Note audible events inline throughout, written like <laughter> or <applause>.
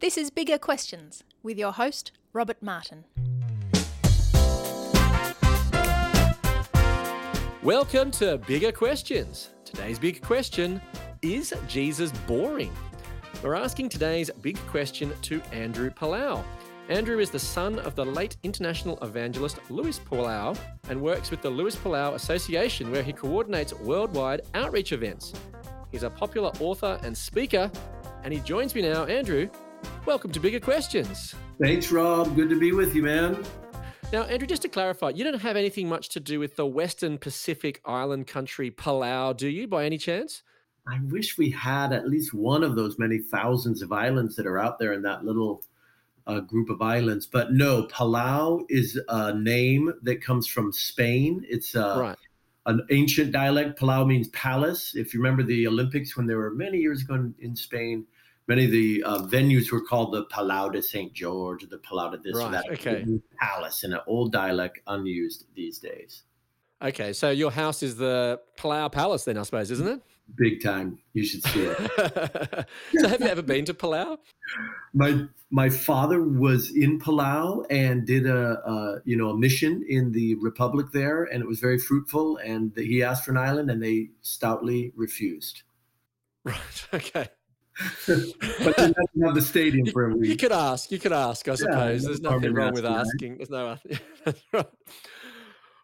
This is Bigger Questions with your host, Robert Martin. Welcome to Bigger Questions. Today's big question Is Jesus boring? We're asking today's big question to Andrew Palau. Andrew is the son of the late international evangelist Luis Palau and works with the Luis Palau Association, where he coordinates worldwide outreach events. He's a popular author and speaker, and he joins me now. Andrew, welcome to Bigger Questions. Thanks, Rob. Good to be with you, man. Now, Andrew, just to clarify, you don't have anything much to do with the Western Pacific island country Palau, do you, by any chance? I wish we had at least one of those many thousands of islands that are out there in that little uh, group of islands. But no, Palau is a name that comes from Spain. It's uh, Right. an ancient dialect. Palau means palace. If you remember the Olympics when they were many years ago in, in Spain, many of the uh, venues were called the Palau de St. George or the Palau de this or that. okay. Palace in an old dialect unused these days. Okay, so your house is the Palau Palace, then, I suppose, isn't it? Big time. You should see it. <laughs> so, have you ever been to Palau? my my father was in Palau and did a, a you know a mission in the republic there, and it was very fruitful. And he asked for an island, and they stoutly refused. Right. <laughs> Okay. <laughs> But they let him have the stadium for a You could ask. You could ask. I suppose no there's nothing wrong with asking. There's no. <laughs> That's right.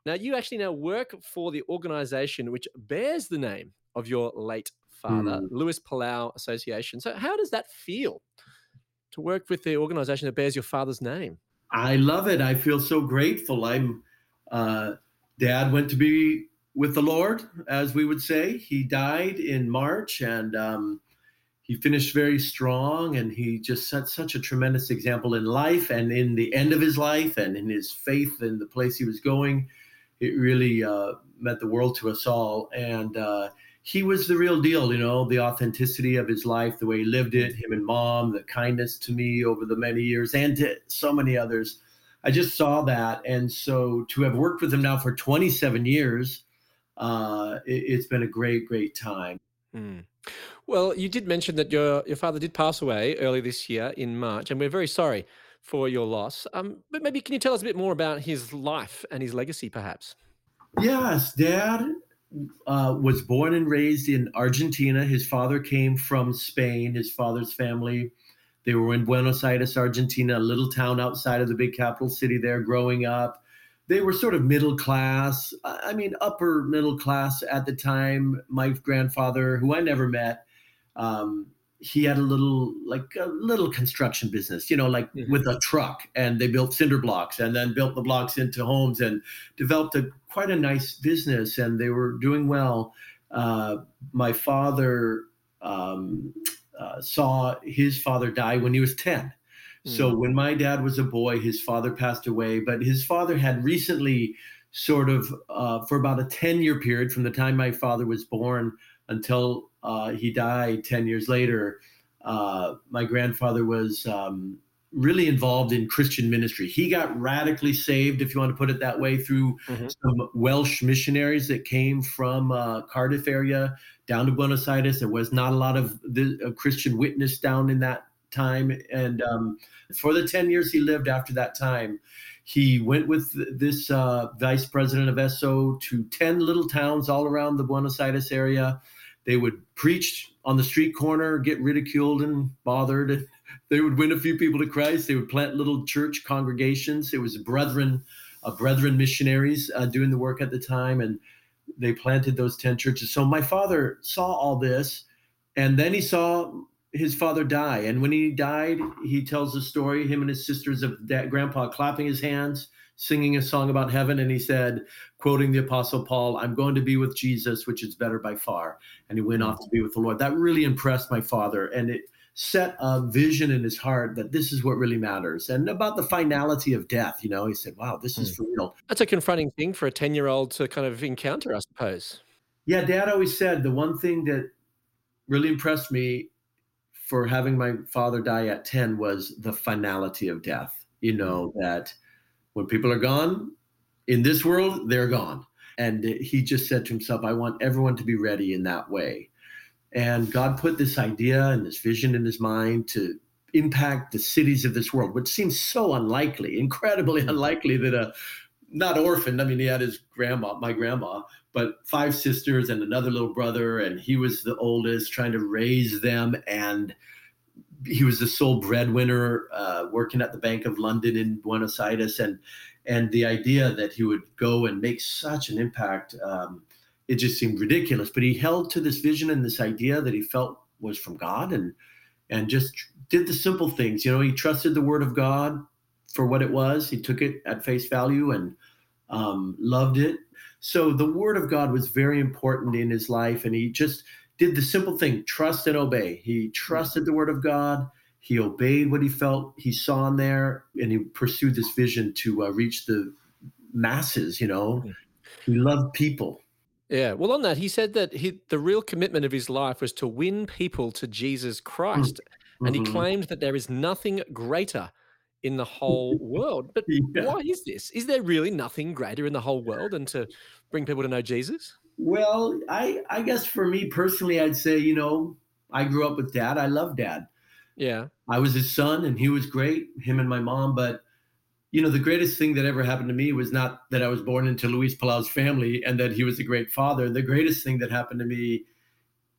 Now, you actually now work for the organisation which bears the name of your late father, Hmm. Luis Palau Association. So, how does that feel to work with the organisation that bears your father's name? I love it. I feel so grateful. I'm uh, dad went to be with the Lord, as we would say. He died in March, and um, he finished very strong. And he just set such a tremendous example in life, and in the end of his life, and in his faith and the place he was going. It really uh, meant the world to us all, and. Uh, he was the real deal, you know, the authenticity of his life, the way he lived it, him and mom, the kindness to me over the many years and to so many others. I just saw that. And so to have worked with him now for 27 years, uh, it, it's been a great, great time. Mm. Well, you did mention that your your father did pass away early this year in March, and we're very sorry for your loss. Um, but maybe can you tell us a bit more about his life and his legacy, perhaps? Yes, dad uh, was born and raised in Argentina. His father came from Spain. His father's family, they were in Buenos Aires, Argentina, a little town outside of the big capital city there growing up. They were sort of middle class, I mean, upper middle class at the time. My grandfather, who I never met, um, he had a little, like a little construction business, you know, like Mhm. with a truck, and they built cinder blocks and then built the blocks into homes and developed a quite a nice business, and they were doing well. Uh, my father um, uh, saw his father die when he was 10. So when my dad was a boy, his father passed away, but his father had recently sort of uh, for about a 10 year period from the time my father was born until uh, he died 10 years later, uh, my grandfather was um, really involved in Christian ministry. He got radically saved, if you want to put it that way, through Mhm. some Welsh missionaries that came from uh, Cardiff area down to Buenos Aires. There was not a lot of the, uh, Christian witness down in that time. And um, for the 10 years he lived after that time, he went with this uh, vice president of SO to 10 little towns all around the Buenos Aires area. They would preach on the street corner, get ridiculed and bothered. And <laughs> they would win a few people to Christ. They would plant little church congregations. It was brethren, uh, brethren missionaries uh, doing the work at the time. And they planted those 10 churches. So my father saw all this. And then he saw his father die. And when he died, he tells the story, him and his sisters of dad, grandpa clapping his hands, singing a song about heaven. And he said, quoting the apostle Paul, I'm going to be with Jesus, which is better by far. And he went off to be with the Lord. That really impressed my father. And it set a vision in his heart that this is what really matters. And about the finality of death, you know, he said, wow, this is hmm. for real. That's a confronting thing for a 10 year old to kind of encounter, I suppose. Yeah, dad always said the one thing that really impressed me for having my father die at 10 was the finality of death. You know, that when people are gone in this world, they're gone. And he just said to himself, I want everyone to be ready in that way. And God put this idea and this vision in his mind to impact the cities of this world, which seems so unlikely, incredibly <laughs> unlikely that a not orphaned. I mean, he had his grandma, my grandma, but five sisters and another little brother, and he was the oldest, trying to raise them. And he was the sole breadwinner, uh, working at the Bank of London in Buenos Aires, and and the idea that he would go and make such an impact, um, it just seemed ridiculous. But he held to this vision and this idea that he felt was from God, and and just did the simple things. You know, he trusted the Word of God for what it was. He took it at face value and um, loved it. So the Word of God was very important in his life, and he just did the simple thing: trust and obey. He trusted the Word of God. He obeyed what he felt he saw in there, and he pursued this vision to uh, reach the masses. You know, hmm. he loved people. Yeah. Well, on that, he said that he, the real commitment of his life was to win people to Jesus Christ. Mm-hmm. And he claimed that there is nothing greater in the whole world. But <laughs> yeah. why is this? Is there really nothing greater in the whole world than to bring people to know Jesus? Well, I I guess for me personally, I'd say you know I grew up with dad. I love dad. Yeah. I was his son and he was great, him and my mom. But, you know, the greatest thing that ever happened to me was not that I was born into Luis Palau's family and that he was a great father. The greatest thing that happened to me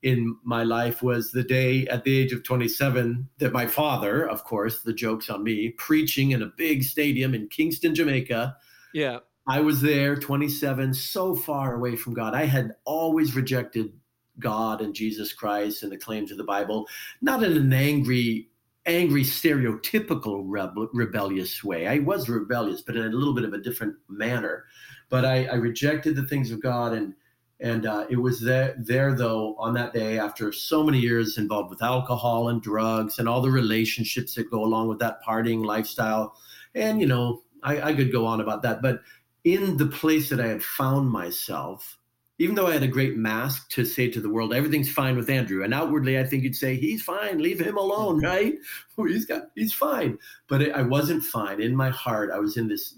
in my life was the day at the age of 27 that my father, of course, the joke's on me, preaching in a big stadium in Kingston, Jamaica. Yeah. I was there, 27, so far away from God. I had always rejected God and Jesus Christ and the claims of the Bible, not in an angry, angry, stereotypical rebe- rebellious way. I was rebellious, but in a little bit of a different manner. But I, I rejected the things of God, and and uh, it was there, there though on that day after so many years involved with alcohol and drugs and all the relationships that go along with that partying lifestyle. And you know, I, I could go on about that, but in the place that I had found myself, even though I had a great mask to say to the world, everything's fine with Andrew. And outwardly, I think you'd say, he's fine, leave him alone, mm-hmm. right? <laughs> he's got, he's fine. But it, I wasn't fine. In my heart, I was in this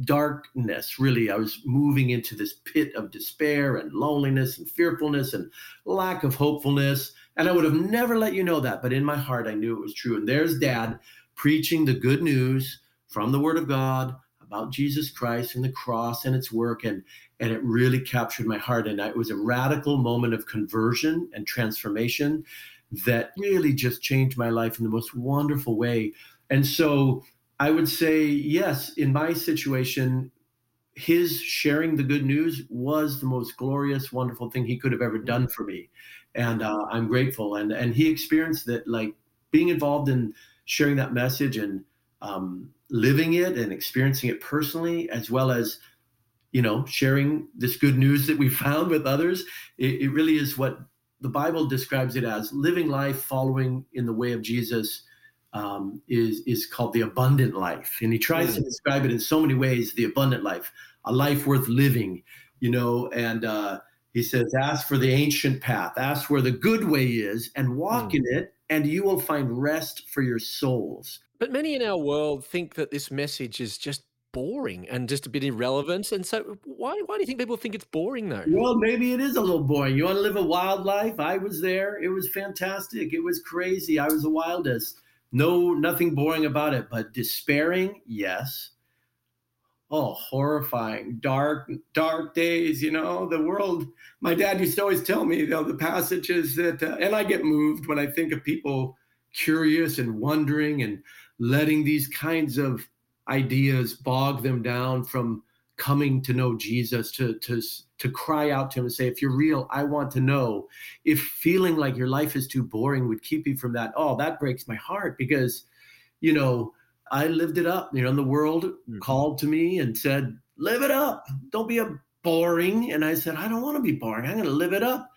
darkness, really. I was moving into this pit of despair and loneliness and fearfulness and lack of hopefulness. And I would have never let you know that. But in my heart, I knew it was true. And there's dad preaching the good news from the word of God about Jesus Christ and the cross and its work. And and it really captured my heart. And it was a radical moment of conversion and transformation that really just changed my life in the most wonderful way. And so I would say, yes, in my situation, his sharing the good news was the most glorious, wonderful thing he could have ever done for me. And uh, I'm grateful. And, and he experienced that, like being involved in sharing that message and um, living it and experiencing it personally, as well as you know, sharing this good news that we found with others. It, it, really is what the Bible describes it as living life following in the way of Jesus um, is, is called the abundant life. And he tries to describe it in so many ways the abundant life, a life worth living, you know, and uh, he says, ask for the ancient path, ask where the good way is, and walk mm. in it, and you will find rest for your souls. But many in our world think that this message is just boring and just a bit irrelevant. And so, why why do you think people think it's boring though? Well, maybe it is a little boring. You want to live a wild life? I was there. It was fantastic. It was crazy. I was the wildest. No, nothing boring about it. But despairing, yes. Oh, horrifying, dark, dark days. You know, the world. My dad used to always tell me, you know, the passages that, uh, and I get moved when I think of people curious and wondering and letting these kinds of ideas bog them down from coming to know Jesus, to to to cry out to him and say, if you're real, I want to know. If feeling like your life is too boring would keep you from that, oh, that breaks my heart because, you know, I lived it up. You know, and the world mm-hmm. called to me and said, live it up. Don't be a boring. And I said, I don't want to be boring. I'm going to live it up.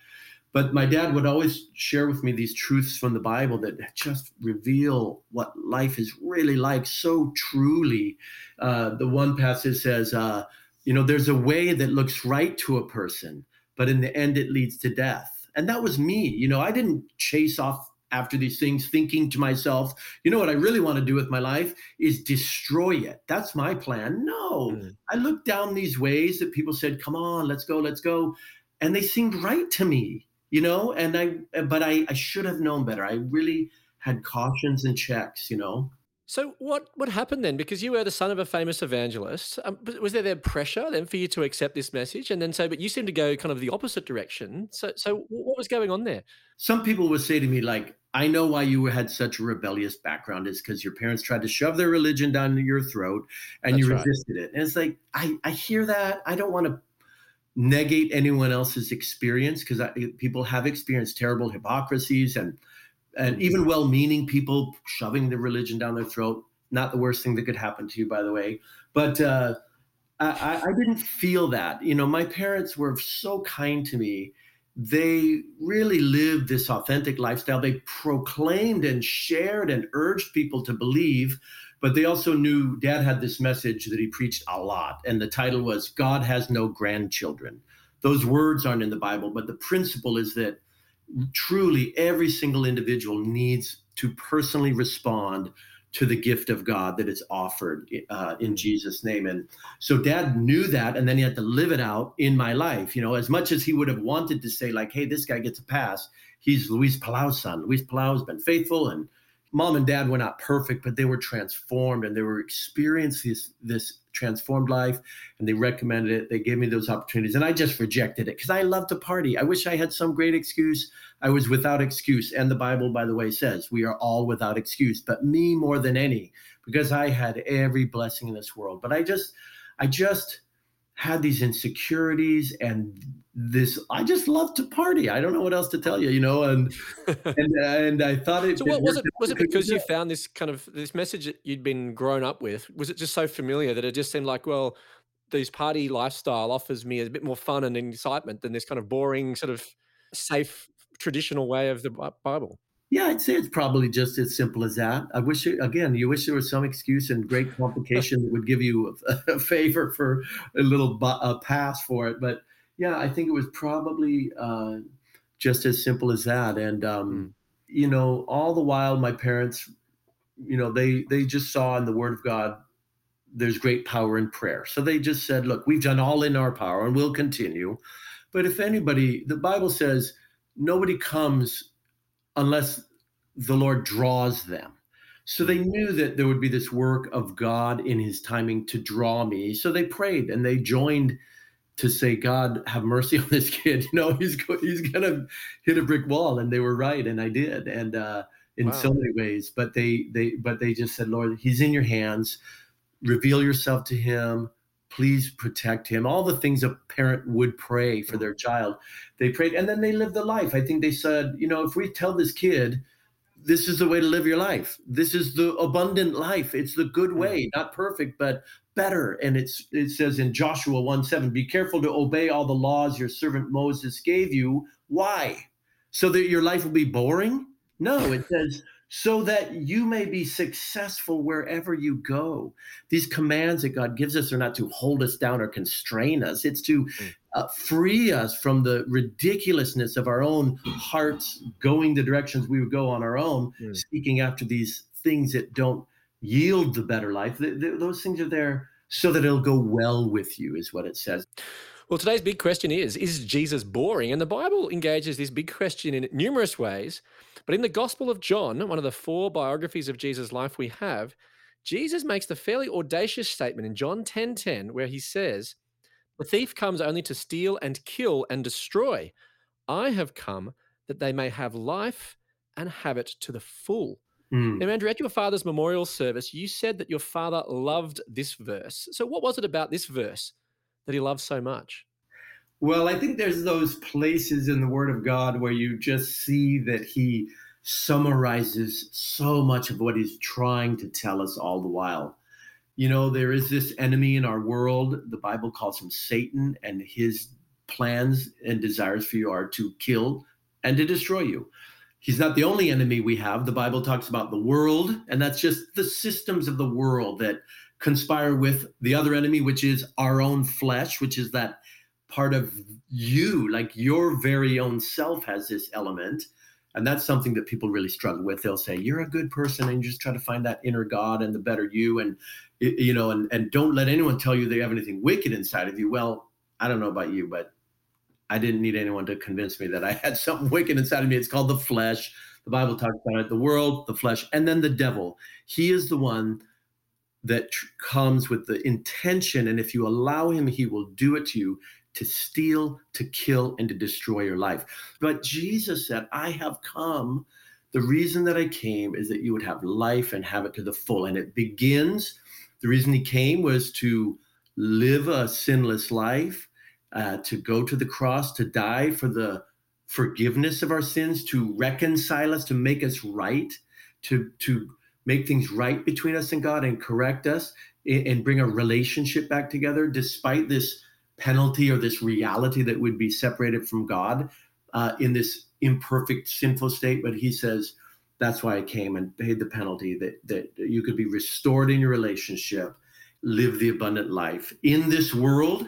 But my dad would always share with me these truths from the Bible that just reveal what life is really like so truly. Uh, the one passage says, uh, you know, there's a way that looks right to a person, but in the end, it leads to death. And that was me. You know, I didn't chase off after these things thinking to myself, you know what I really want to do with my life is destroy it. That's my plan. No, mm. I looked down these ways that people said, come on, let's go, let's go. And they seemed right to me you know and i but i i should have known better i really had cautions and checks, you know. So what what happened then? Because you were the son of a famous evangelist. Um, was there there pressure then for you to accept this message? And then say, but you seem to go kind of the opposite direction. So so what was going on there? Some people would say to me like, "I know why you had such a rebellious background is because your parents tried to shove their religion down your throat and That's you resisted right. it." And it's like I I hear that. I don't want to negate anyone else's experience because people have experienced terrible hypocrisies and and even well-meaning people shoving the religion down their throat. Not the worst thing that could happen to you, by the way. But uh, I, I didn't feel that. You know, my parents were so kind to me. They really lived this authentic lifestyle. They proclaimed and shared and urged people to believe, but they also knew dad had this message that he preached a lot. And the title was God has no grandchildren. Those words aren't in the Bible, but the principle is that truly every single individual needs to personally respond to the gift of God that is offered uh, in Jesus' name. And so dad knew that, and then he had to live it out in my life. You know, as much as he would have wanted to say, like, hey, this guy gets a pass, he's Luis Palau's son. Luis Palau has been faithful and mom and dad were not perfect, but they were transformed and they were experiencing this, this transformed life and they recommended it. They gave me those opportunities and I just rejected it because I love to party. I wish I had some great excuse. I was without excuse. And the Bible, by the way, says we are all without excuse, but me more than any because I had every blessing in this world. But I just, I just, had these insecurities and this i just love to party. I don't know what else to tell you you know and <laughs> and and i thought it so what was it was it because you found this kind of this message that you'd been grown up with was it just so familiar that it just seemed like well this party lifestyle offers me a bit more fun and excitement than this kind of boring sort of safe traditional way of the bible yeah, I'd say it's probably just as simple as that. I wish, again, you wish there was some excuse and great complication that would give you a, a favor for a little bu- a pass for it. But yeah, I think it was probably uh, just as simple as that. And um, mm. you know, all the while, my parents, you know, they they just saw in the Word of God there's great power in prayer. So they just said, look, we've done all in our power and we'll continue. But if anybody, the Bible says nobody comes unless the Lord draws them. So they knew that there would be this work of God in his timing to draw me. So they prayed and they joined to say, God, have mercy <laughs> on this kid. You know, he's go- he's gonna hit a brick wall, and they were right, and I did, and uh, in wow. so many ways. But they they but they just said, Lord, he's in your hands. Reveal yourself to him. Please protect him. All the things a parent would pray for their child, they prayed, and then they lived the life. I think they said, you know, if we tell this kid this is the way to live your life. This is the abundant life. It's the good way, not perfect, but better. And it's it says in Joshua 1 7, be careful to obey all the laws your servant Moses gave you. Why? So that your life will be boring? No, it says so that you may be successful wherever you go. These commands that God gives us are not to hold us down or constrain us, it's to mm. uh, free us from the ridiculousness of our own hearts going the directions we would go on our own, mm. seeking after these things that don't yield the better life. those things are there so that it'll go well with you, is what it says. Well, today's big question is Is Jesus boring? And the Bible engages this big question in numerous ways. But in the Gospel of John, one of the four biographies of Jesus' life we have, Jesus makes the fairly audacious statement in John 10:10 10, 10, where he says, "The thief comes only to steal and kill and destroy. I have come that they may have life and have it to the full." Mm. Now, Andrew, at your father's memorial service, you said that your father loved this verse. So, what was it about this verse that he loved so much? Well, I think there's those places in the Word of God where you just see that He summarizes so much of what He's trying to tell us all the while. You know, there is this enemy in our world. The Bible calls him Satan, and his plans and desires for you are to kill and to destroy you. He's not the only enemy we have. The Bible talks about the world, and that's just the systems of the world that conspire with the other enemy, which is our own flesh, which is that part of you, like your very own self has this element. And that's something that people really struggle with. They'll say, You're a good person, and you just try to find that inner God and the better you. And, you know, and, and don't let anyone tell you they have anything wicked inside of you. Well, I don't know about you, but I didn't need anyone to convince me that I had <laughs> something wicked inside of me. It's called the flesh. The Bible talks about it the world, the flesh, and then the devil. He is the one that tr- comes with the intention. And if you allow him, he will do it to you to steal, to kill, and to destroy your life. But Jesus said, I have come. The reason that I came is that you would have life and have it to the full. And it begins, the reason he came was to live a sinless life, uh, to go to the cross, to die for the forgiveness of our sins, to reconcile us, to make us right, to, to make things right between us and God and correct us and bring a relationship back together despite this penalty or this reality that would be separated from God uh, in this imperfect, sinful state. But he says, that's why I came and paid the penalty that, that you could be restored in your relationship, live the abundant life in this world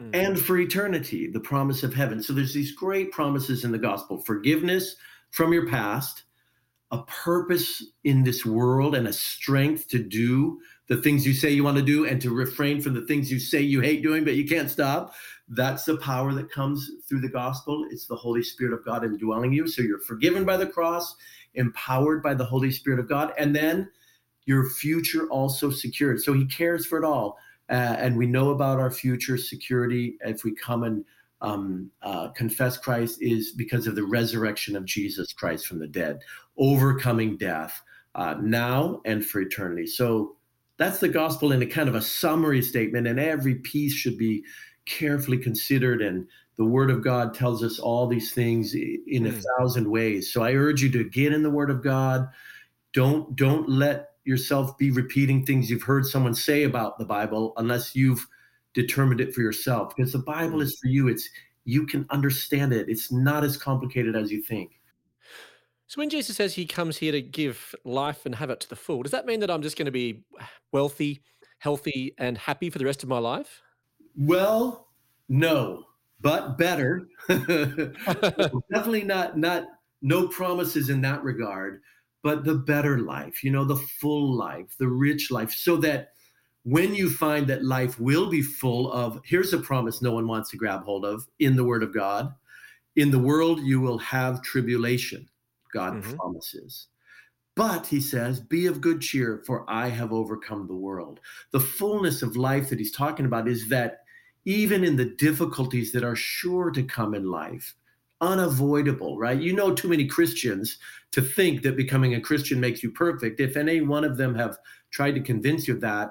mm-hmm. and for eternity, the promise of heaven. So there's these great promises in the gospel forgiveness from your past, a purpose in this world, and a strength to do the things you say you want to do and to refrain from the things you say you hate doing, but you can't stop. That's the power that comes through the gospel. It's the Holy Spirit of God indwelling you. So you're forgiven by the cross, empowered by the Holy Spirit of God, and then your future also secured. So he cares for it all. Uh, and we know about our future security if we come and um, uh, confess Christ is because of the resurrection of Jesus Christ from the dead, overcoming death uh, now and for eternity. So that's the gospel in a kind of a summary statement, and every piece should be carefully considered. And the Word of God tells us all these things in a mm. thousand ways. So I urge you to get in the Word of God. Don't don't let yourself be repeating things you've heard someone say about the Bible unless you've determined it for yourself. Because the Bible mm. is for you. It's you can understand it. It's not as complicated as you think. So when Jesus says he comes here to give life and have it to the full, does that mean that I'm just going to be wealthy, healthy, and happy for the rest of my life? Well, no, but better. <laughs> <laughs> Definitely not not no promises in that regard, but the better life, you know, the full life, the rich life, so that when you find that life will be full of here's a promise no one wants to grab hold of in the word of God. In the world you will have tribulation God mm-hmm. promises. But he says, Be of good cheer, for I have overcome the world. The fullness of life that he's talking about is that even in the difficulties that are sure to come in life, unavoidable, right? You know too many Christians to think that becoming a Christian makes you perfect. If any one of them have tried to convince you of that,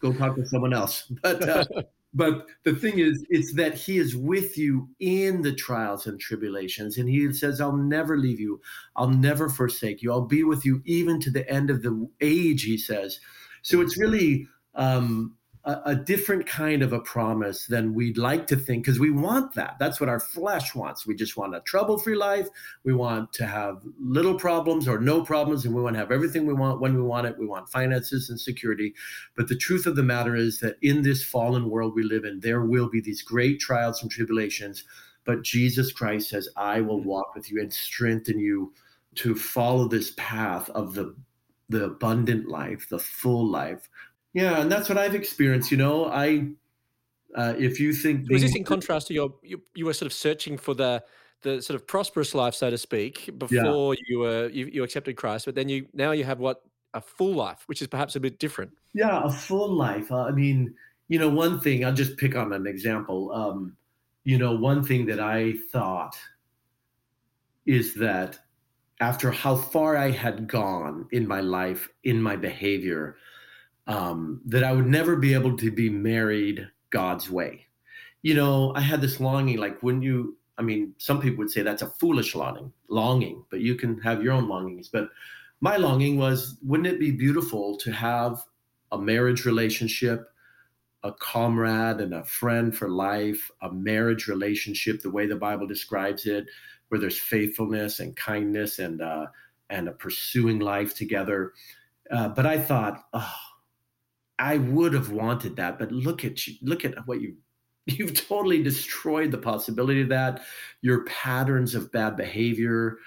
go talk to someone else. <laughs> But uh, <laughs> but the thing is it's that he is with you in the trials and tribulations and he says i'll never leave you. I'll never forsake you. I'll be with you even to the end of the age he says. So it's really um, a, a different kind of a promise than we'd like to think because we want that. That's what our flesh wants. We just want a trouble free life. We want to have little problems or no problems, and we want to have everything we want when we want it. We want finances and security. But the truth of the matter is that in this fallen world we live in, there will be these great trials and tribulations. But Jesus Christ says, I will mm-hmm. walk with you and strengthen you to follow this path of the the abundant life, the full life, yeah, and that's what I've experienced. You know, I uh, if you think was this in contrast to your you, you were sort of searching for the the sort of prosperous life, so to speak, before yeah. you were you, you accepted Christ, but then you now you have what a full life, which is perhaps a bit different. Yeah, a full life. Uh, I mean, you know, one thing I'll just pick on an example. Um, you know, one thing that I thought is that after how far I had gone in my life, in my behavior, um, that I would never be able to be married God's way. You know, I had this longing, like wouldn't you, I mean, some people would say that's a foolish longing, longing, but you can have your own longings. But my longing was, wouldn't it be beautiful to have a marriage relationship, a comrade and a friend for life, a marriage relationship, the way the Bible describes it, where there's faithfulness and kindness and uh, and a pursuing life together. Uh, but I thought, oh, I would have wanted that, but look at you, look at what you <laughs> you've totally destroyed the possibility of that. Your patterns of bad behavior.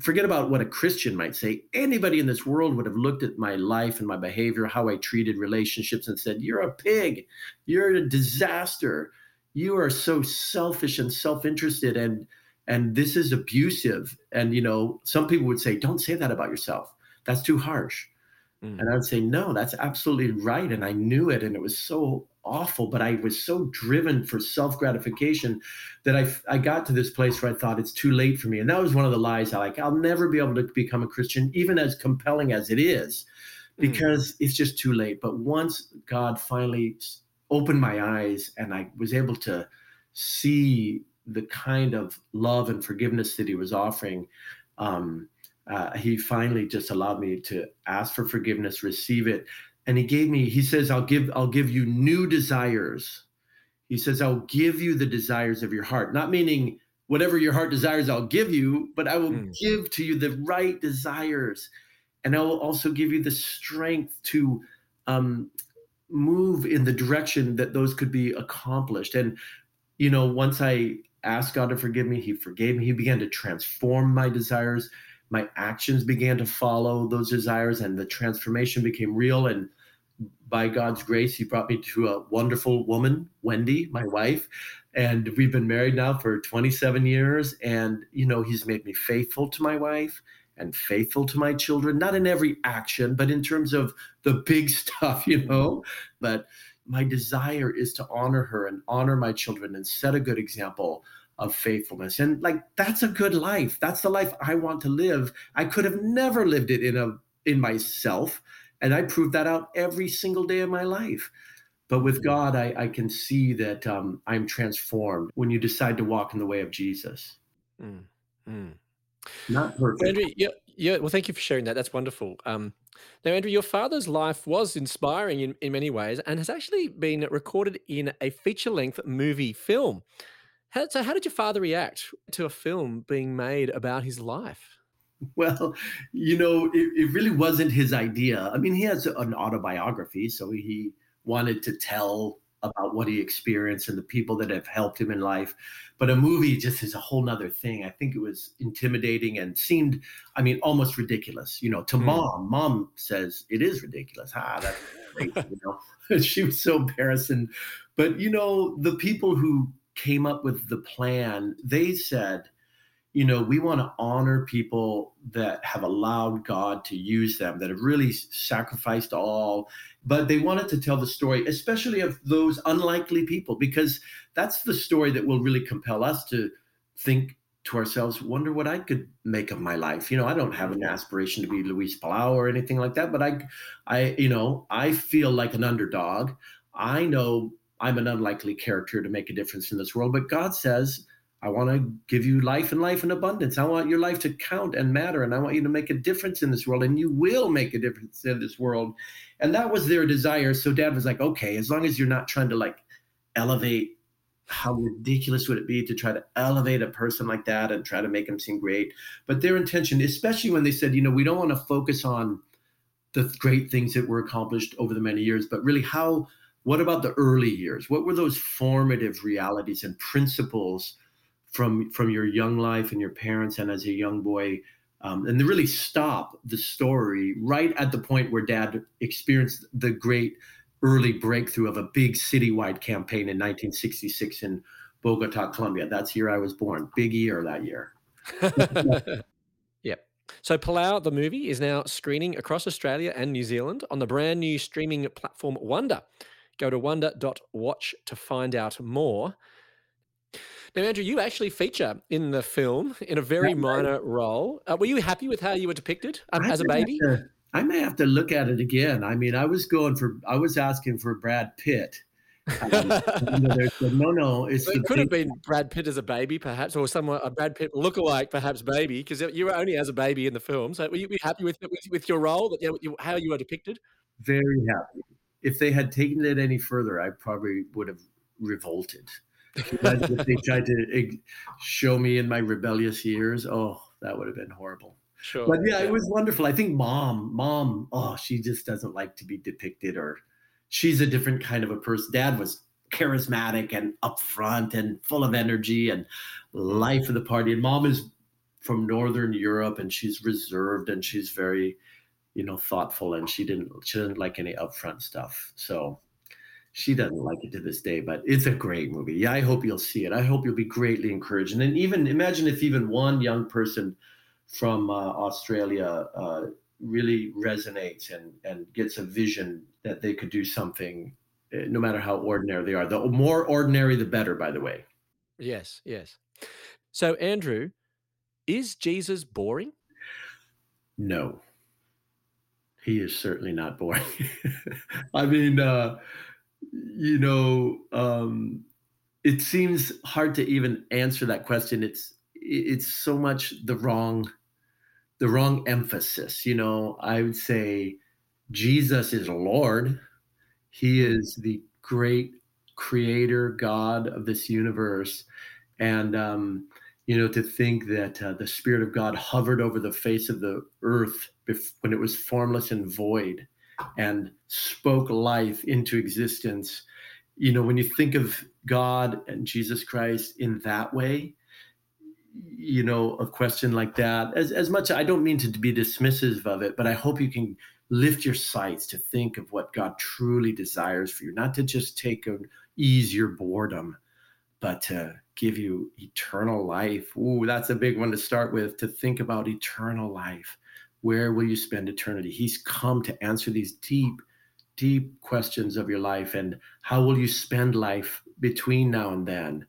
Forget about what a Christian might say. Anybody in this world would have looked at my life and my behavior, how I treated relationships, and said, You're a pig. You're a disaster. You are so selfish and self interested. And and this is abusive. And, you know, some people would say, don't say that about yourself. That's too harsh. Mm. And I would say, no, that's absolutely right. And I knew it. And it was so awful, but I was so driven for self gratification that I, I got to this place where I thought it's too late for me. And that was one of the lies I like, I'll never be able to become a Christian, even as compelling as it is, mm. because mm. it's just too late. But once God finally opened my eyes and I was able to see the kind of love and forgiveness that he was offering, um, uh, he finally just allowed me to ask for forgiveness, receive it, and he gave me. He says, "I'll give, I'll give you new desires." He says, "I'll give you the desires of your heart," not meaning whatever your heart desires, I'll give you, but I will mm. give to you the right desires, and I will also give you the strength to um, move in the direction that those could be accomplished. And you know, once I asked God to forgive me, He forgave me. He began to transform my desires. My actions began to follow those desires, and the transformation became real. And by God's grace, He brought me to a wonderful woman, Wendy, my wife. And we've been married now for 27 years. And, you know, He's made me faithful to my wife and faithful to my children, not in every action, but in terms of the big <laughs> stuff, you know. But my desire is to honor her and honor my children and set a good example of faithfulness. And like that's a good life. That's the life i want to live. I could have never lived it in a in myself and i prove that out every single day of my life. But with god i, I can see that um, i'm transformed when you decide to walk in the way of jesus. Mm, mm. not perfect. Andrew yeah, yeah well thank you for sharing that. That's wonderful. Um, now, Andrew, your father's life was inspiring in, in many ways and has actually been recorded in a feature length movie film. How, so, how did your father react to a film being made about his life? Well, you know, it, it really wasn't his idea. I mean, he has an autobiography, so he wanted to tell about what he experienced and the people that have helped him in life. But a movie just is a whole nother thing. I think it was intimidating and seemed, I mean, almost ridiculous. You know, to mm. mom, mom says it is ridiculous. Ah, that's <laughs> great. you know, <laughs> she was so embarrassing. But you know, the people who came up with the plan, they said, you know, we want to honor people that have allowed God to use them, that have really sacrificed all. But they wanted to tell the story, especially of those unlikely people, because that's the story that will really compel us to think to ourselves, wonder what I could make of my life. You know, I don't have an aspiration to be Luis Palau or anything like that, but I, I, you know, I feel like an underdog. I know I'm an unlikely character to make a difference in this world, but God says, I want to give you life and life in abundance. I want your life to count and matter, and I want you to make a difference in this world, and you will make a difference in this world. And that was their desire. So dad was like, okay, as long as you're not trying to like elevate, how ridiculous would it be to try to elevate a person like that and try to make him seem great? But their intention, especially when they said, you know, we don't want to focus on the great things that were accomplished over the many years, but really how, what about the early years? What were those formative realities and principles? from from your young life and your parents and as a young boy um, and really stop the story right at the point where dad experienced the great early breakthrough of a big citywide campaign in 1966 in bogota colombia that's year i was born big year that year <laughs> yep so palau the movie is now screening across australia and new zealand on the brand new streaming platform wonder go to wonder.watch to find out more now, Andrew, you actually feature in the film in a very minor role. Uh, were you happy with how you were depicted um, as a baby? To, I may have to look at it again. I mean, I was going for, I was asking for Brad Pitt. <laughs> Um, no, no, it's it could have been Brad Pitt as a baby, perhaps, or someone a Brad Pitt lookalike, perhaps baby, because you were only as a baby in the film. So, were you, were you happy with, with, with your role, that you, how you were depicted? Very happy. If they had taken it any further, I probably would have revolted if they <laughs> tried to show me in my rebellious years, oh, that would have been horrible. Sure. But yeah, yeah, it was wonderful. I think mom, mom, oh, she just doesn't like to be depicted, or she's a different kind of a person. Dad was charismatic and upfront and full of energy and life of the party. And mom is from Northern Europe and she's reserved and she's very, you know, thoughtful and she didn't she didn't like any upfront stuff. So she doesn't like it to this day, but it's a great movie. Yeah, I hope you'll see it. I hope you'll be greatly encouraged. And then even imagine if even one young person from uh, Australia uh, really resonates and and gets a vision that they could do something, eh, no matter how ordinary they are. The more ordinary, the better. By the way. Yes. Yes. So Andrew, is Jesus boring? No. He is certainly not boring. <laughs> I mean, uh, you know, um, it seems hard to even answer that question. It's it's so much the wrong the wrong emphasis. You know, I would say Jesus is Lord. He hmm. is the great creator God of this universe, and um, you know, to think that uh, the Spirit of God hovered over the face of the earth when it was formless and void, and spoke life into existence. You know, when you think of God and Jesus Christ in that way, you know, a question like that, as, as much, I don't mean to be dismissive of it, but I hope you can lift your sights to think of what God truly desires for you, not to just take an ease your boredom, but to give you eternal life. Ooh, that's a big one to start with, to think about eternal life. Where will you spend eternity? He's come to answer these deep, deep questions of your life. And how will you spend life between now and then?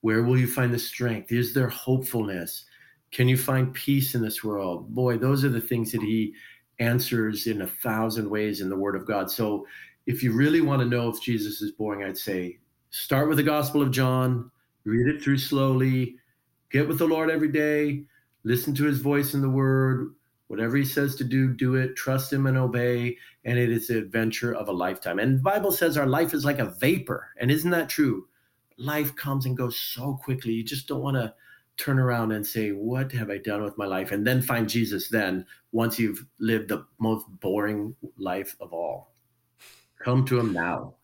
Where will you find the strength? Is there hopefulness? Can you find peace in this world? Boy, those are the things that he answers in a thousand ways in the Word of God. So, if you really want to know if Jesus is boring, I'd say start with the Gospel of John, read it through slowly, get with the Lord every day, listen to his voice in the Word. Whatever he says to do, do it, trust him and obey. And it is the adventure of a lifetime. And the Bible says our life is like a vapor. And isn't that true? life comes and goes so quickly. You just don't want to turn around and say, What have I done with my life? And then find Jesus then once you've lived the most boring life of all. Come to him now.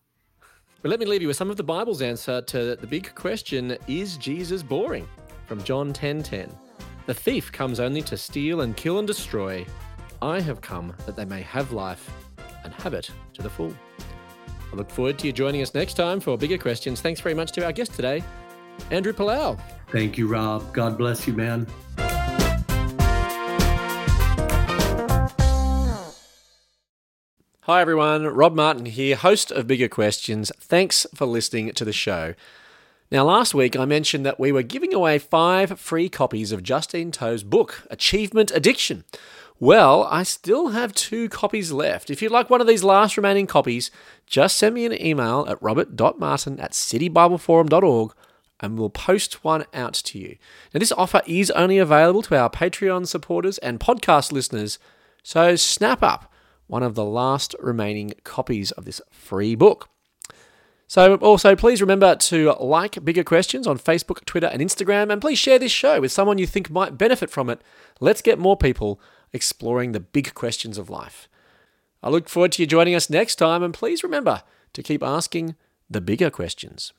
But let me leave you with some of the Bible's answer to the big question Is Jesus boring? From John 10 10. The thief comes only to steal and kill and destroy. I have come that they may have life and have it to the full. I look forward to you joining us next time for bigger questions. Thanks very much to our guest today, Andrew Palau. Thank you, Rob. God bless you, man. Hi, everyone. Rob Martin here, host of Bigger Questions. Thanks for listening to the show. Now, last week I mentioned that we were giving away five free copies of Justine Toh's book, Achievement Addiction. Well, I still have two copies left. If you'd like one of these last remaining copies, just send me an email at robert.martin at citybibleforum.org and we'll post one out to you. Now, this offer is only available to our Patreon supporters and podcast listeners, so snap up one of the last remaining copies of this free book. So, also, please remember to like Bigger Questions on Facebook, Twitter, and Instagram, and please share this show with someone you think might benefit from it. Let's get more people exploring the big questions of life. I look forward to you joining us next time, and please remember to keep asking the bigger questions.